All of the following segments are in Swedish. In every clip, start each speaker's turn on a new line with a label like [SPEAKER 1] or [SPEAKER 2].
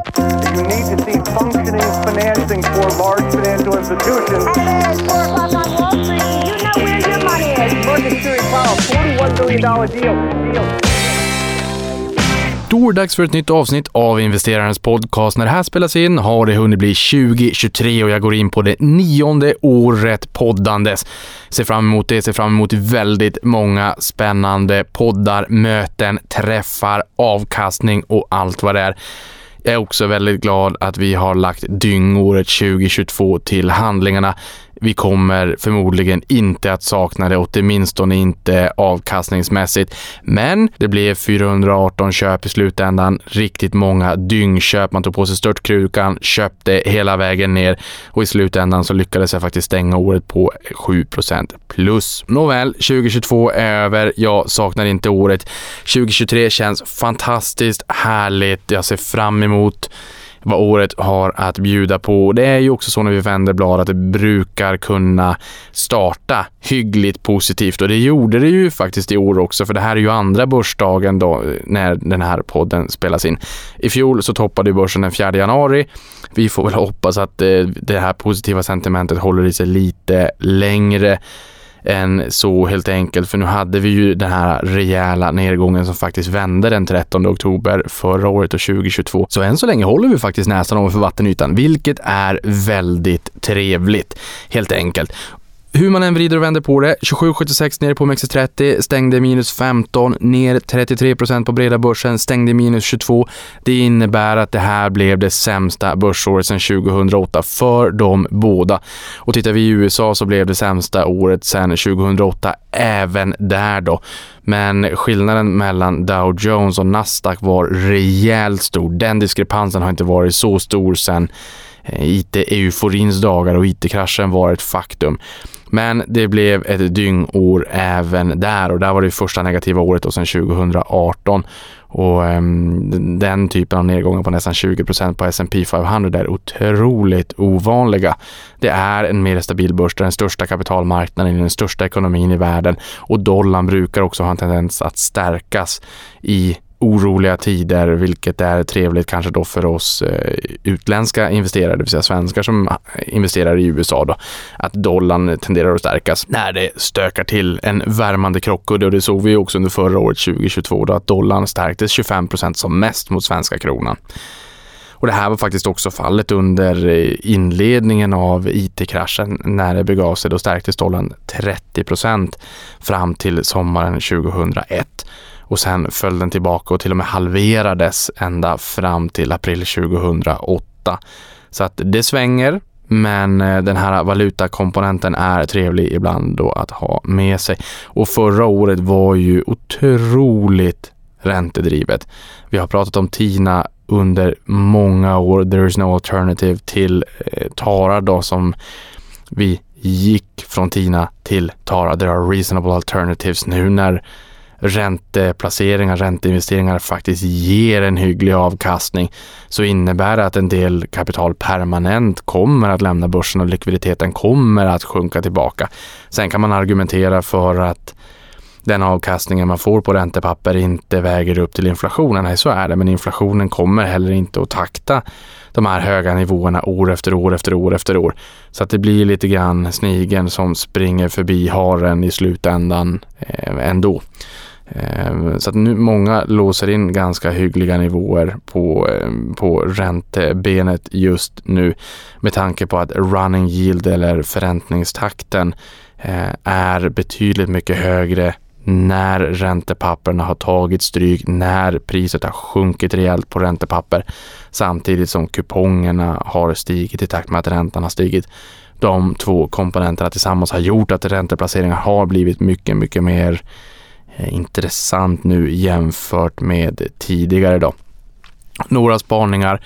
[SPEAKER 1] You need to see functioning financing for large financial institutions.
[SPEAKER 2] And it's 4 o'clock on Wall Street. You know where your money is.
[SPEAKER 1] Series Powell, $41 billion deal. deal.
[SPEAKER 3] Då är det dags för ett nytt avsnitt av investerarens podcast. När det här spelas in har det hunnit bli 2023 och jag går in på det nionde året poddandes. Ser fram emot det, ser fram emot väldigt många spännande poddar, möten, träffar, avkastning och allt vad det är. Jag är också väldigt glad att vi har lagt dyngåret 2022 till handlingarna. Vi kommer förmodligen inte att sakna det, åtminstone inte avkastningsmässigt. Men det blev 418 köp i slutändan, riktigt många dyngköp. Man tog på sig störtkrukan, köpte hela vägen ner och i slutändan så lyckades jag faktiskt stänga året på 7% plus. Nåväl, 2022 är över. Jag saknar inte året. 2023 känns fantastiskt härligt. Jag ser fram emot vad året har att bjuda på. Det är ju också så när vi vänder blad att det brukar kunna starta hyggligt positivt och det gjorde det ju faktiskt i år också för det här är ju andra börsdagen då eh, när den här podden spelas in. I fjol så toppade börsen den 4 januari. Vi får väl hoppas att eh, det här positiva sentimentet håller i sig lite längre än så helt enkelt. För nu hade vi ju den här rejäla nedgången som faktiskt vände den 13 oktober förra året och 2022. Så än så länge håller vi faktiskt näsan ovanför vattenytan, vilket är väldigt trevligt helt enkelt. Hur man än vrider och vänder på det, 27,76 ner på OMXS30, stängde minus 15, ner 33% på breda börsen, stängde minus 22. Det innebär att det här blev det sämsta börsåret sedan 2008 för de båda. Och tittar vi i USA så blev det sämsta året sedan 2008 även där då. Men skillnaden mellan Dow Jones och Nasdaq var rejält stor. Den diskrepansen har inte varit så stor sedan eh, IT-euforins dagar och IT-kraschen var ett faktum. Men det blev ett dyngår även där och där var det första negativa året och sedan 2018 och um, den typen av nedgångar på nästan 20 procent på S&P 500 är otroligt ovanliga. Det är en mer stabil börs, det är den största kapitalmarknaden i den största ekonomin i världen och dollarn brukar också ha en tendens att stärkas i oroliga tider, vilket är trevligt kanske då för oss eh, utländska investerare, det vill säga svenskar som investerar i USA då, att dollarn tenderar att stärkas när det stökar till en värmande krockkudde och det såg vi också under förra året 2022 då att dollarn stärktes 25 procent som mest mot svenska kronan. Och det här var faktiskt också fallet under eh, inledningen av IT-kraschen när det begav sig. Då stärktes dollarn 30 procent fram till sommaren 2001 och sen föll den tillbaka och till och med halverades ända fram till april 2008. Så att det svänger, men eh, den här valutakomponenten är trevlig ibland då att ha med sig. Och förra året var ju otroligt räntedrivet. Vi har pratat om TINA under många år, there is no alternative till eh, Tara då som vi gick från TINA till Tara. There are reasonable alternatives nu när ränteplaceringar, ränteinvesteringar faktiskt ger en hygglig avkastning så innebär det att en del kapital permanent kommer att lämna börsen och likviditeten kommer att sjunka tillbaka. Sen kan man argumentera för att den avkastningen man får på räntepapper inte väger upp till inflationen. Nej, så är det, men inflationen kommer heller inte att takta de här höga nivåerna år efter år efter år efter år. Så att det blir lite grann snigen som springer förbi haren i slutändan eh, ändå. Ehm, så att nu många låser in ganska hyggliga nivåer på, ehm, på räntebenet just nu med tanke på att running yield eller förräntningstakten eh, är betydligt mycket högre när räntepapperna har tagit stryk, när priset har sjunkit rejält på räntepapper samtidigt som kupongerna har stigit i takt med att räntan har stigit. De två komponenterna tillsammans har gjort att ränteplaceringar har blivit mycket, mycket mer Eh, intressant nu jämfört med tidigare då. Några spaningar.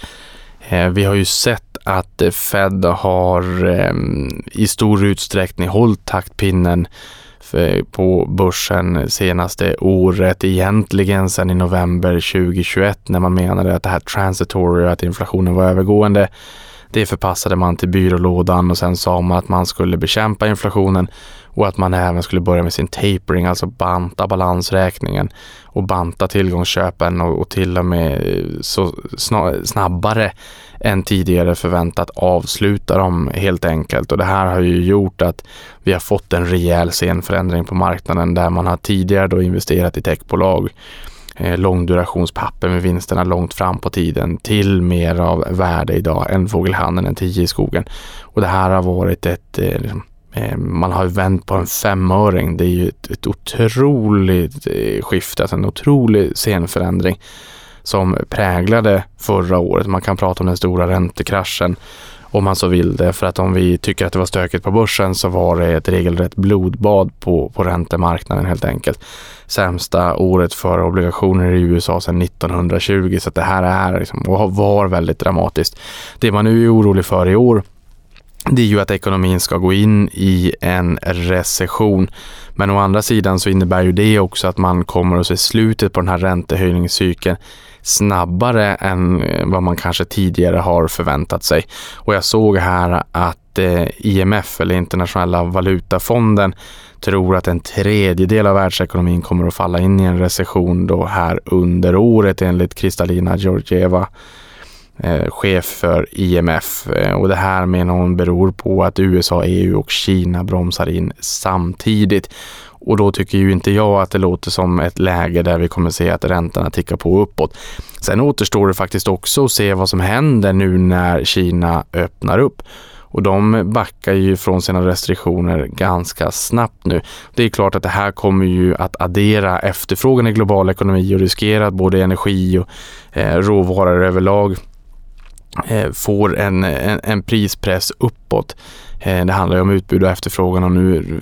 [SPEAKER 3] Eh, vi har ju sett att eh, Fed har ehm, i stor utsträckning hållit taktpinnen på börsen senaste året, egentligen sedan i november 2021 när man menade att det här transitory, att inflationen var övergående det förpassade man till byrålådan och sen sa man att man skulle bekämpa inflationen och att man även skulle börja med sin tapering, alltså banta balansräkningen och banta tillgångsköpen och, och till och med eh, så snabbare än tidigare förväntat avsluta dem helt enkelt. Och det här har ju gjort att vi har fått en rejäl scenförändring på marknaden där man har tidigare då investerat i techbolag Eh, långdurationspapper med vinsterna långt fram på tiden till mer av värde idag än fågelhandeln, en tio i skogen. Och det här har varit ett eh, liksom, eh, man har vänt på en femöring. Det är ju ett, ett otroligt skifte, alltså en otrolig scenförändring som präglade förra året. Man kan prata om den stora räntekraschen om man så vill det. För att om vi tycker att det var stökigt på börsen så var det ett regelrätt blodbad på, på räntemarknaden helt enkelt. Sämsta året för obligationer i USA sedan 1920 så att det här är liksom, och var väldigt dramatiskt. Det man nu är orolig för i år det är ju att ekonomin ska gå in i en recession. Men å andra sidan så innebär ju det också att man kommer att se slutet på den här räntehöjningscykeln snabbare än eh, vad man kanske tidigare har förväntat sig. Och jag såg här att Eh, IMF eller Internationella valutafonden tror att en tredjedel av världsekonomin kommer att falla in i en recession då här under året enligt Kristalina Georgieva eh, chef för IMF eh, och det här menar hon beror på att USA, EU och Kina bromsar in samtidigt. Och då tycker ju inte jag att det låter som ett läge där vi kommer se att räntorna tickar på uppåt. Sen återstår det faktiskt också att se vad som händer nu när Kina öppnar upp. Och de backar ju från sina restriktioner ganska snabbt nu. Det är klart att det här kommer ju att addera efterfrågan i global ekonomi och riskera att både energi och eh, råvaror överlag Eh, får en, en, en prispress uppåt. Eh, det handlar ju om utbud och efterfrågan och nu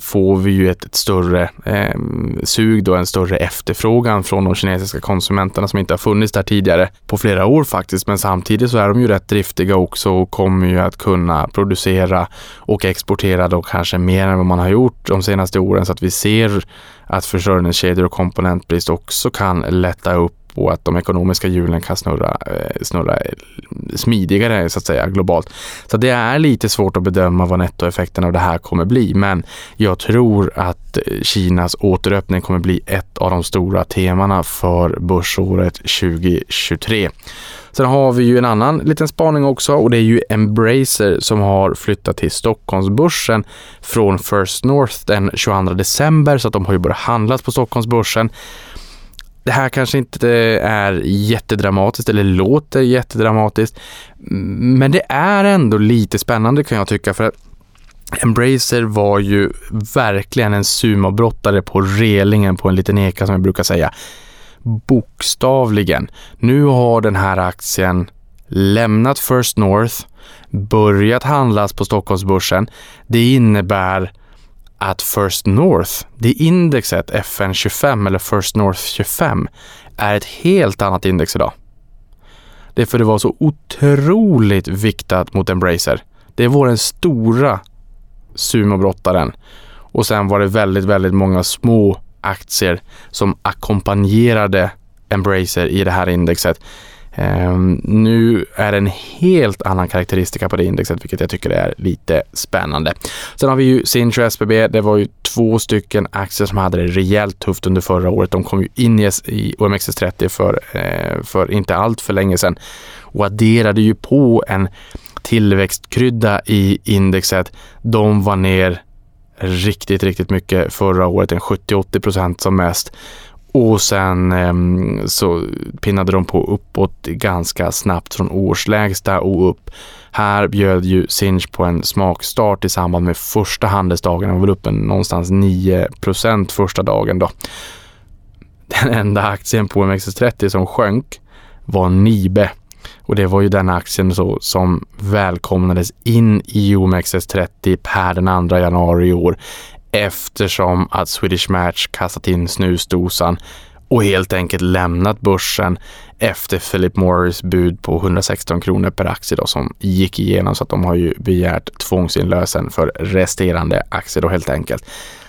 [SPEAKER 3] får vi ju ett, ett större eh, sug då, en större efterfrågan från de kinesiska konsumenterna som inte har funnits där tidigare på flera år faktiskt. Men samtidigt så är de ju rätt driftiga också och kommer ju att kunna producera och exportera då kanske mer än vad man har gjort de senaste åren så att vi ser att försörjningskedjor och komponentbrist också kan lätta upp på att de ekonomiska hjulen kan snurra, eh, snurra smidigare så att säga globalt. Så det är lite svårt att bedöma vad nettoeffekten av det här kommer bli. Men jag tror att eh, Kinas återöppning kommer bli ett av de stora temana för börsåret 2023. Sen har vi ju en annan liten spaning också och det är ju Embracer som har flyttat till Stockholmsbörsen från First North den 22 december så att de har ju börjat handlas på Stockholmsbörsen det här kanske inte är jättedramatiskt eller låter jättedramatiskt, men det är ändå lite spännande kan jag tycka för att Embracer var ju verkligen en sumobrottare på relingen på en liten eka som jag brukar säga. Bokstavligen. Nu har den här aktien lämnat First North, börjat handlas på Stockholmsbörsen. Det innebär att First North, det indexet FN 25 eller First North 25, är ett helt annat index idag. Det är för det var så otroligt viktat mot Embracer. Det var den stora sumobrottaren. Och sen var det väldigt, väldigt många små aktier som ackompanjerade Embracer i det här indexet. Um, nu är det en helt annan karaktäristika på det indexet, vilket jag tycker är lite spännande. Sen har vi ju Sinch och SBB. Det var ju två stycken aktier som hade det rejält tufft under förra året. De kom ju in i OMXS30 för, eh, för inte allt för länge sedan och adderade ju på en tillväxtkrydda i indexet. De var ner riktigt, riktigt mycket förra året, en 70-80 procent som mest. Och sen eh, så pinnade de på uppåt ganska snabbt från årslägsta och upp. Här bjöd ju Sinch på en smakstart i samband med första handelsdagen. Den var väl uppe någonstans 9% första dagen då. Den enda aktien på OMXS30 som sjönk var Nibe. Och det var ju den aktien så, som välkomnades in i OMXS30 per den 2 januari i år eftersom att Swedish Match kastat in snusdosan och helt enkelt lämnat börsen efter Philip Morris bud på 116 kronor per aktie då, som gick igenom så att de har ju begärt tvångsinlösen för resterande aktier då helt enkelt.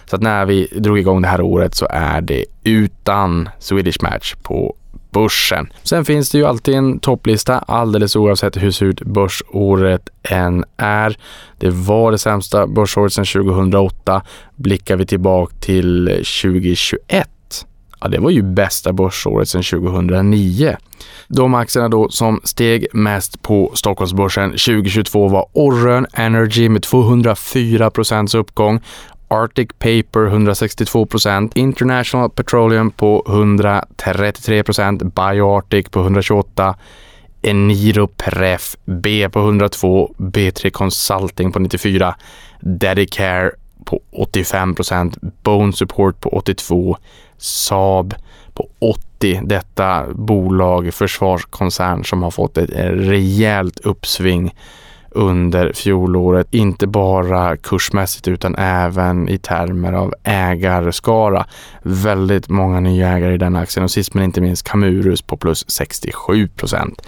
[SPEAKER 3] Så att när vi drog igång det här året så är det utan Swedish Match på börsen. Sen finns det ju alltid en topplista alldeles oavsett hur surt börsåret än är. Det var det sämsta börsåret sedan 2008. Blickar vi tillbaka till 2021 Ja, det var ju bästa börsåret sedan 2009. De aktierna då som steg mest på Stockholmsbörsen 2022 var Orrön Energy med 204 procents uppgång, Arctic Paper 162% International Petroleum på 133% BioArctic på 128 Eniro Pref B på 102, B3 Consulting på 94, Dedicare på 85% Bone Support på 82, Saab på 80. Detta bolag, försvarskoncern som har fått ett rejält uppsving under fjolåret, inte bara kursmässigt utan även i termer av ägarskara. Väldigt många nya ägare i den aktien och sist men inte minst Camurus på plus 67 procent.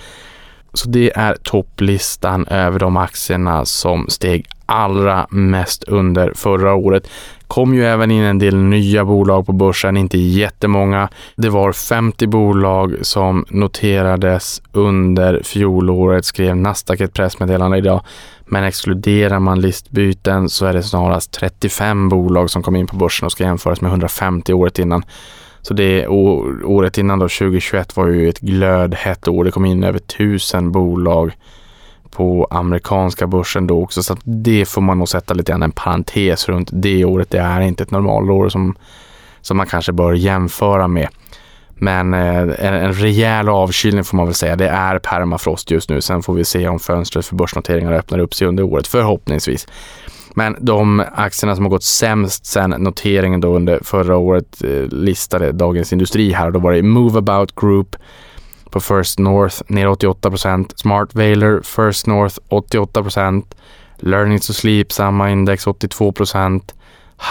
[SPEAKER 3] Så det är topplistan över de aktierna som steg allra mest under förra året. kom ju även in en del nya bolag på börsen, inte jättemånga. Det var 50 bolag som noterades under fjolåret, skrev Nasdaq ett pressmeddelande idag. Men exkluderar man listbyten så är det snarast 35 bolag som kom in på börsen och ska jämföras med 150 året innan. Så det året innan då, 2021, var ju ett glödhett år. Det kom in över tusen bolag på amerikanska börsen då också. Så att det får man nog sätta lite grann en parentes runt det året. Det är inte ett normalår som, som man kanske bör jämföra med. Men eh, en, en rejäl avkylning får man väl säga. Det är permafrost just nu. Sen får vi se om fönstret för börsnoteringar öppnar upp sig under året, förhoppningsvis. Men de aktierna som har gått sämst sen noteringen då under förra året eh, listade Dagens Industri här. Och då var det Moveabout Group på First North ner 88 Smart Valor First North 88% Learning to Sleep samma index 82%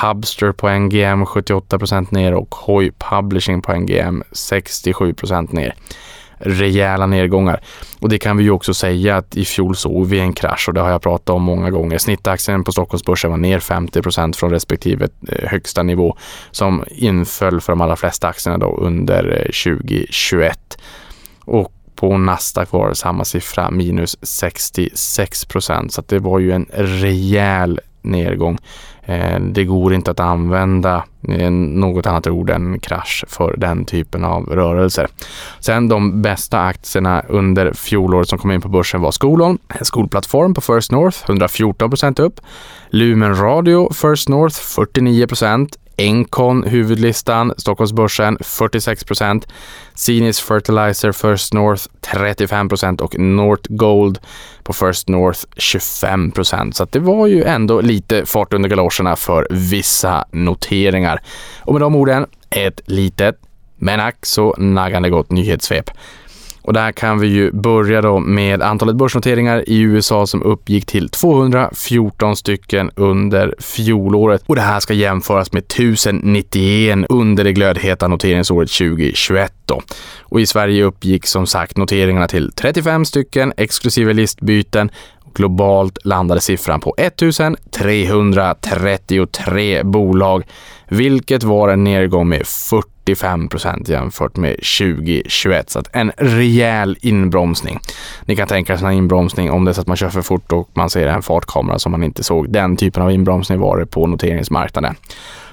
[SPEAKER 3] Hubster på NGM 78% ner. Och Hoi Publishing på NGM 67% ner rejäla nedgångar. Och det kan vi ju också säga att i fjol såg vi en krasch och det har jag pratat om många gånger. Snittaktien på Stockholmsbörsen var ner 50 procent från respektive eh, högsta nivå som inföll för de allra flesta aktierna då under eh, 2021. Och på Nasdaq var det samma siffra, minus 66 procent. Så det var ju en rejäl nedgång. Eh, det går inte att använda eh, något annat ord än krasch för den typen av rörelser. Sen de bästa aktierna under fjolåret som kom in på börsen var Skolon, en skolplattform på First North, 114 upp. Lumen Radio First North, 49 Encon, huvudlistan, Stockholmsbörsen 46% Sinis Fertilizer First North 35% och North Gold på First North 25% Så det var ju ändå lite fart under galoscherna för vissa noteringar. Och med de orden, ett litet men ack så naggande gott nyhetssvep. Och där kan vi ju börja då med antalet börsnoteringar i USA som uppgick till 214 stycken under fjolåret. Och det här ska jämföras med 1091 under det glödheta noteringsåret 2021 då. Och i Sverige uppgick som sagt noteringarna till 35 stycken exklusive listbyten Globalt landade siffran på 1333 bolag, vilket var en nedgång med 45 procent jämfört med 2021. Så att en rejäl inbromsning. Ni kan tänka er en inbromsning om det är så att man kör för fort och man ser en fartkamera som man inte såg. Den typen av inbromsning var det på noteringsmarknaden.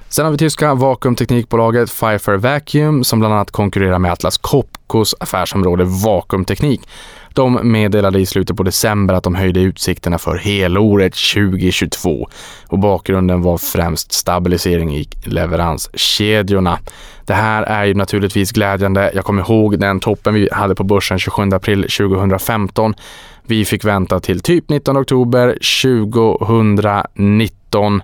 [SPEAKER 3] Sen har vi tyska vakuumteknikbolaget Pfeiffer Vacuum som bland annat konkurrerar med Atlas Copcos affärsområde vakuumteknik. De meddelade i slutet på december att de höjde utsikterna för helåret 2022 och bakgrunden var främst stabilisering i leveranskedjorna. Det här är ju naturligtvis glädjande. Jag kommer ihåg den toppen vi hade på börsen 27 april 2015. Vi fick vänta till typ 19 oktober 2019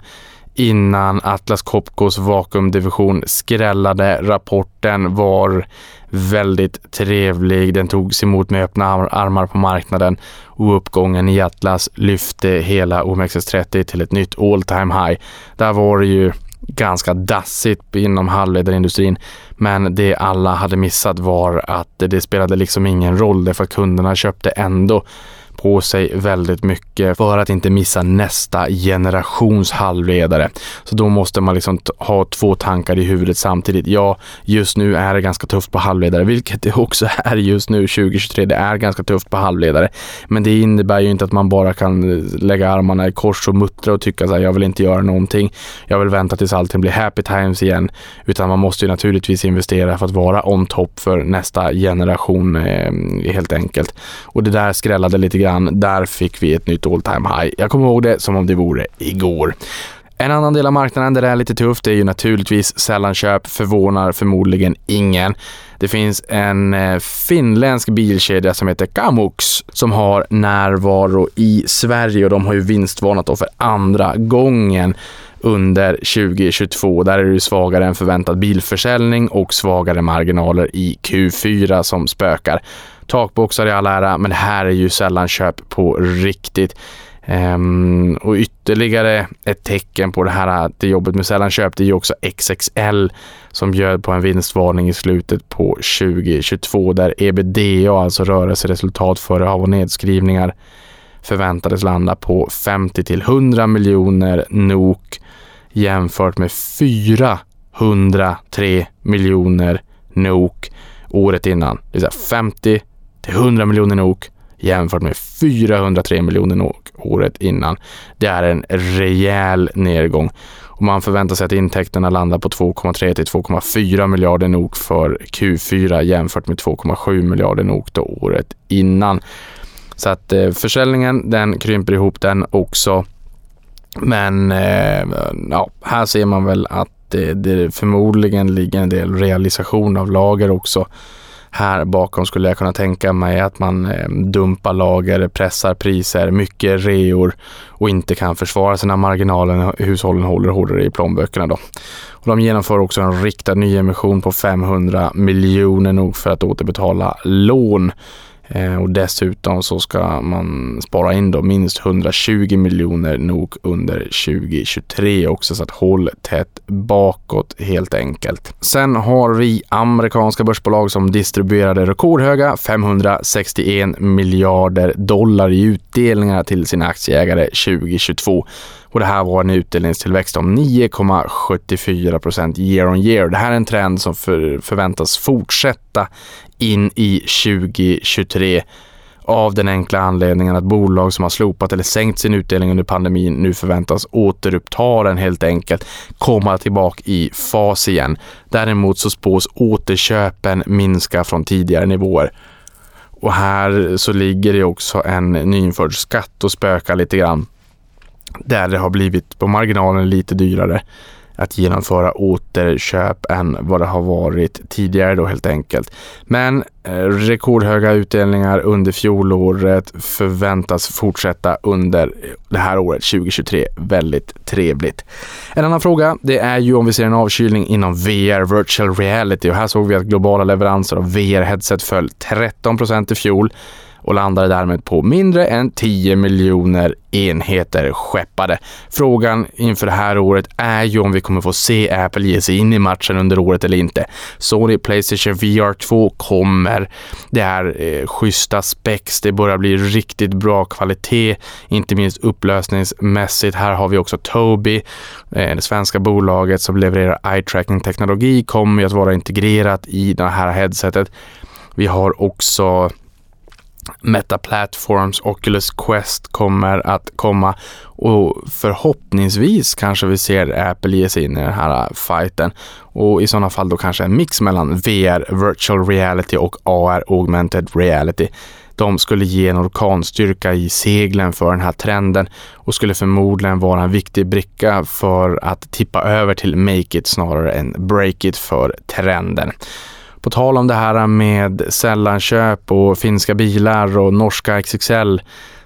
[SPEAKER 3] innan Atlas Copcos vakuumdivision skrällade. Rapporten var väldigt trevlig. Den togs emot med öppna armar på marknaden och uppgången i Atlas lyfte hela OMXS30 till ett nytt all time high. Där var det ju ganska dassigt inom halvledarindustrin. Men det alla hade missat var att det spelade liksom ingen roll därför att kunderna köpte ändå på sig väldigt mycket för att inte missa nästa generations halvledare. Så då måste man liksom ha två tankar i huvudet samtidigt. Ja, just nu är det ganska tufft på halvledare, vilket det också är just nu 2023. Det är ganska tufft på halvledare, men det innebär ju inte att man bara kan eh, lägga armarna i kors och muttra och tycka så här, jag vill inte göra någonting. Jag vill vänta tills allting blir happy times igen, utan man måste ju naturligtvis investera för att vara on top för nästa generation eh, helt enkelt. Och det där skrällade lite grann. Där fick vi ett nytt all time high. Jag kommer ihåg det som om det vore igår. En annan del av marknaden där det är lite tufft är ju naturligtvis sällanköp, förvånar förmodligen ingen. Det finns en eh, finländsk bilkedja som heter Kamux som har närvaro i Sverige och de har ju vinstvarnat då för andra gången under 2022. Där är det svagare än förväntad bilförsäljning och svagare marginaler i Q4 som spökar. Takboxar i all ära, men det här är ju sällan köp på riktigt. Um, och ytterligare ett tecken på det här äh, det jobbet med sällanköp, det är ju också XXL som bjöd på en vinstvarning i slutet på 2022 där ebitda, alltså rörelseresultat före av och nedskrivningar, förväntades landa på 50 till 100 miljoner NOK jämfört med 403 miljoner NOK året innan. Det vill säga 50 till 100 miljoner NOK jämfört med 403 miljoner NOK året innan. Det är en rejäl nedgång och man förväntar sig att intäkterna landar på 2,3 till 2,4 miljarder NOK för Q4 jämfört med 2,7 miljarder NOK då året innan. Så att eh, försäljningen den krymper ihop den också. Men eh, ja, här ser man väl att det, det förmodligen ligger en del realisation av lager också. Här bakom skulle jag kunna tänka mig att man ehm, dumpar lager, pressar priser, mycket reor och inte kan försvara sina marginaler. när Hushållen håller hårdare i plånböckerna då. Och de genomför också en riktad nyemission på 500 miljoner nog för att återbetala lån. Eh, och dessutom så ska man spara in då minst 120 miljoner nog under 2023 också så att håll tätt bakåt helt enkelt. Sen har vi amerikanska börsbolag som distribuerade rekordhöga 561 miljarder dollar i utdelningar till sina aktieägare 2022 och det här var en utdelningstillväxt om 9,74 procent year on year. Det här är en trend som för, förväntas fortsätta in i 2023 av den enkla anledningen att bolag som har slopat eller sänkt sin utdelning under pandemin nu förväntas återuppta den helt enkelt, komma tillbaka i fas igen. Däremot så spås återköpen minska från tidigare nivåer. Och här så ligger det också en nyinförd skatt och spökar lite grann där det har blivit på marginalen lite dyrare att genomföra återköp än vad det har varit tidigare då helt enkelt. Men eh, rekordhöga utdelningar under fjolåret förväntas fortsätta under det här året 2023. Väldigt trevligt. En annan fråga, det är ju om vi ser en avkylning inom VR, virtual reality och här såg vi att globala leveranser av VR-headset föll 13 procent i fjol och landade därmed på mindre än 10 miljoner enheter skeppade. Frågan inför det här året är ju om vi kommer få se Apple ge sig in i matchen under året eller inte. Sony Playstation VR 2 kommer. Det är eh, schyssta specs, det börjar bli riktigt bra kvalitet, inte minst upplösningsmässigt. Här har vi också Tobii, eh, det svenska bolaget som levererar eye tracking teknologi, kommer att vara integrerat i det här headsetet. Vi har också Meta Platforms, Oculus Quest kommer att komma och förhoppningsvis kanske vi ser Apple ge sig in i den här äh, fighten och i sådana fall då kanske en mix mellan VR, virtual reality och AR, augmented reality. De skulle ge en orkanstyrka i seglen för den här trenden och skulle förmodligen vara en viktig bricka för att tippa över till make it snarare än break it för trenden. På tal om det här med sällanköp och finska bilar och norska XXL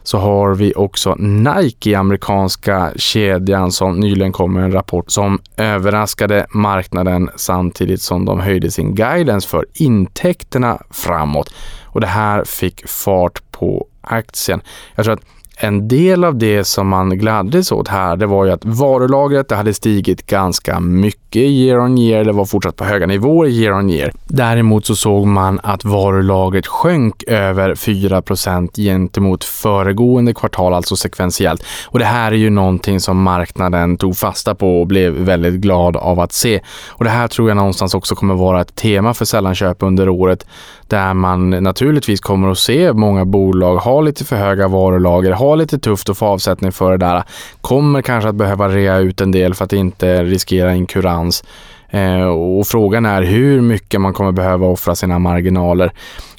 [SPEAKER 3] så har vi också Nike, amerikanska kedjan, som nyligen kom med en rapport som överraskade marknaden samtidigt som de höjde sin guidance för intäkterna framåt. Och det här fick fart på aktien. Jag tror att en del av det som man gladdes åt här, det var ju att varulagret det hade stigit ganska mycket year on year, det var fortsatt på höga nivåer year on year. Däremot så såg man att varulagret sjönk över 4% gentemot föregående kvartal, alltså sekventiellt. Och det här är ju någonting som marknaden tog fasta på och blev väldigt glad av att se. Och det här tror jag någonstans också kommer vara ett tema för sällanköp under året där man naturligtvis kommer att se många bolag ha lite för höga varulager, ha lite tufft att få avsättning för det där, kommer kanske att behöva rea ut en del för att inte riskera inkurans. Eh, och frågan är hur mycket man kommer behöva offra sina marginaler.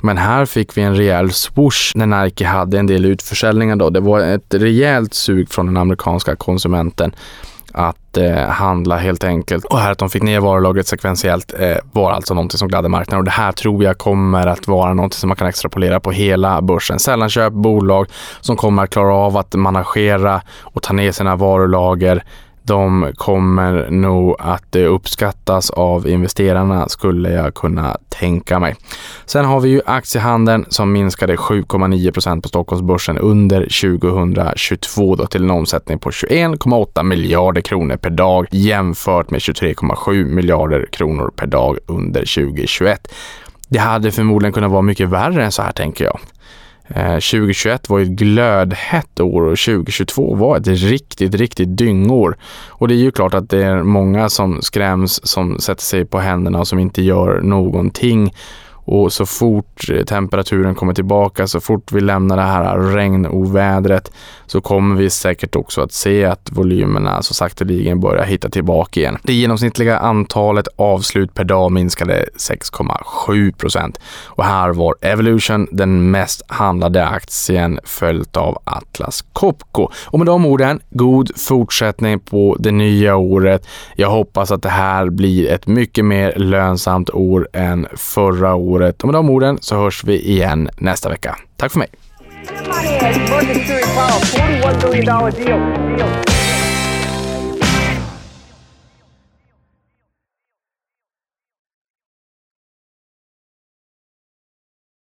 [SPEAKER 3] Men här fick vi en rejäl swoosh när Nike hade en del utförsäljningar. Då. Det var ett rejält sug från den amerikanska konsumenten att eh, handla helt enkelt. Och här att de fick ner varulagret sekventiellt eh, var alltså någonting som gladde marknaden och det här tror jag kommer att vara någonting som man kan extrapolera på hela börsen. Sällanköp bolag som kommer att klara av att managera och ta ner sina varulager de kommer nog att eh, uppskattas av investerarna skulle jag kunna tänka mig. Sen har vi ju aktiehandeln som minskade 7,9 procent på Stockholmsbörsen under 2022 då till en omsättning på 21,8 miljarder kronor per dag jämfört med 23,7 miljarder kronor per dag under 2021. Det hade förmodligen kunnat vara mycket värre än så här tänker jag. Eh, 2021 var ett glödhett år och 2022 var ett riktigt, riktigt dyngår. Och det är ju klart att det är många som skräms, som sätter sig på händerna och som inte gör någonting. Och så fort eh, temperaturen kommer tillbaka, så fort vi lämnar det här regnovädret så kommer vi säkert också att se att volymerna så sakteligen börjar hitta tillbaka igen. Det genomsnittliga antalet avslut per dag minskade 6,7 procent och här var Evolution den mest handlade aktien följt av Atlas Copco. Och med de orden, god fortsättning på det nya året. Jag hoppas att det här blir ett mycket mer lönsamt år än förra året. Och med de orden så hörs vi igen nästa vecka. Tack för mig!